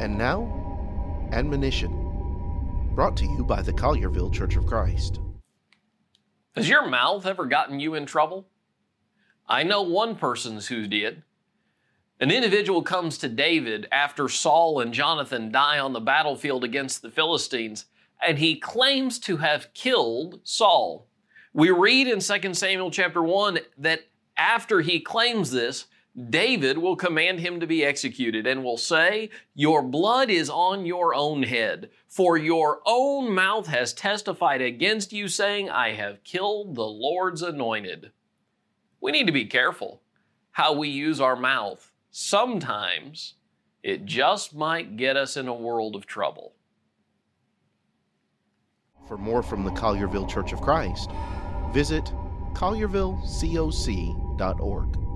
And now, admonition, brought to you by the Collierville Church of Christ. Has your mouth ever gotten you in trouble? I know one person's who did. An individual comes to David after Saul and Jonathan die on the battlefield against the Philistines, and he claims to have killed Saul. We read in 2 Samuel chapter 1 that after he claims this, David will command him to be executed and will say, Your blood is on your own head, for your own mouth has testified against you, saying, I have killed the Lord's anointed. We need to be careful how we use our mouth. Sometimes it just might get us in a world of trouble. For more from the Collierville Church of Christ, visit colliervillecoc.org.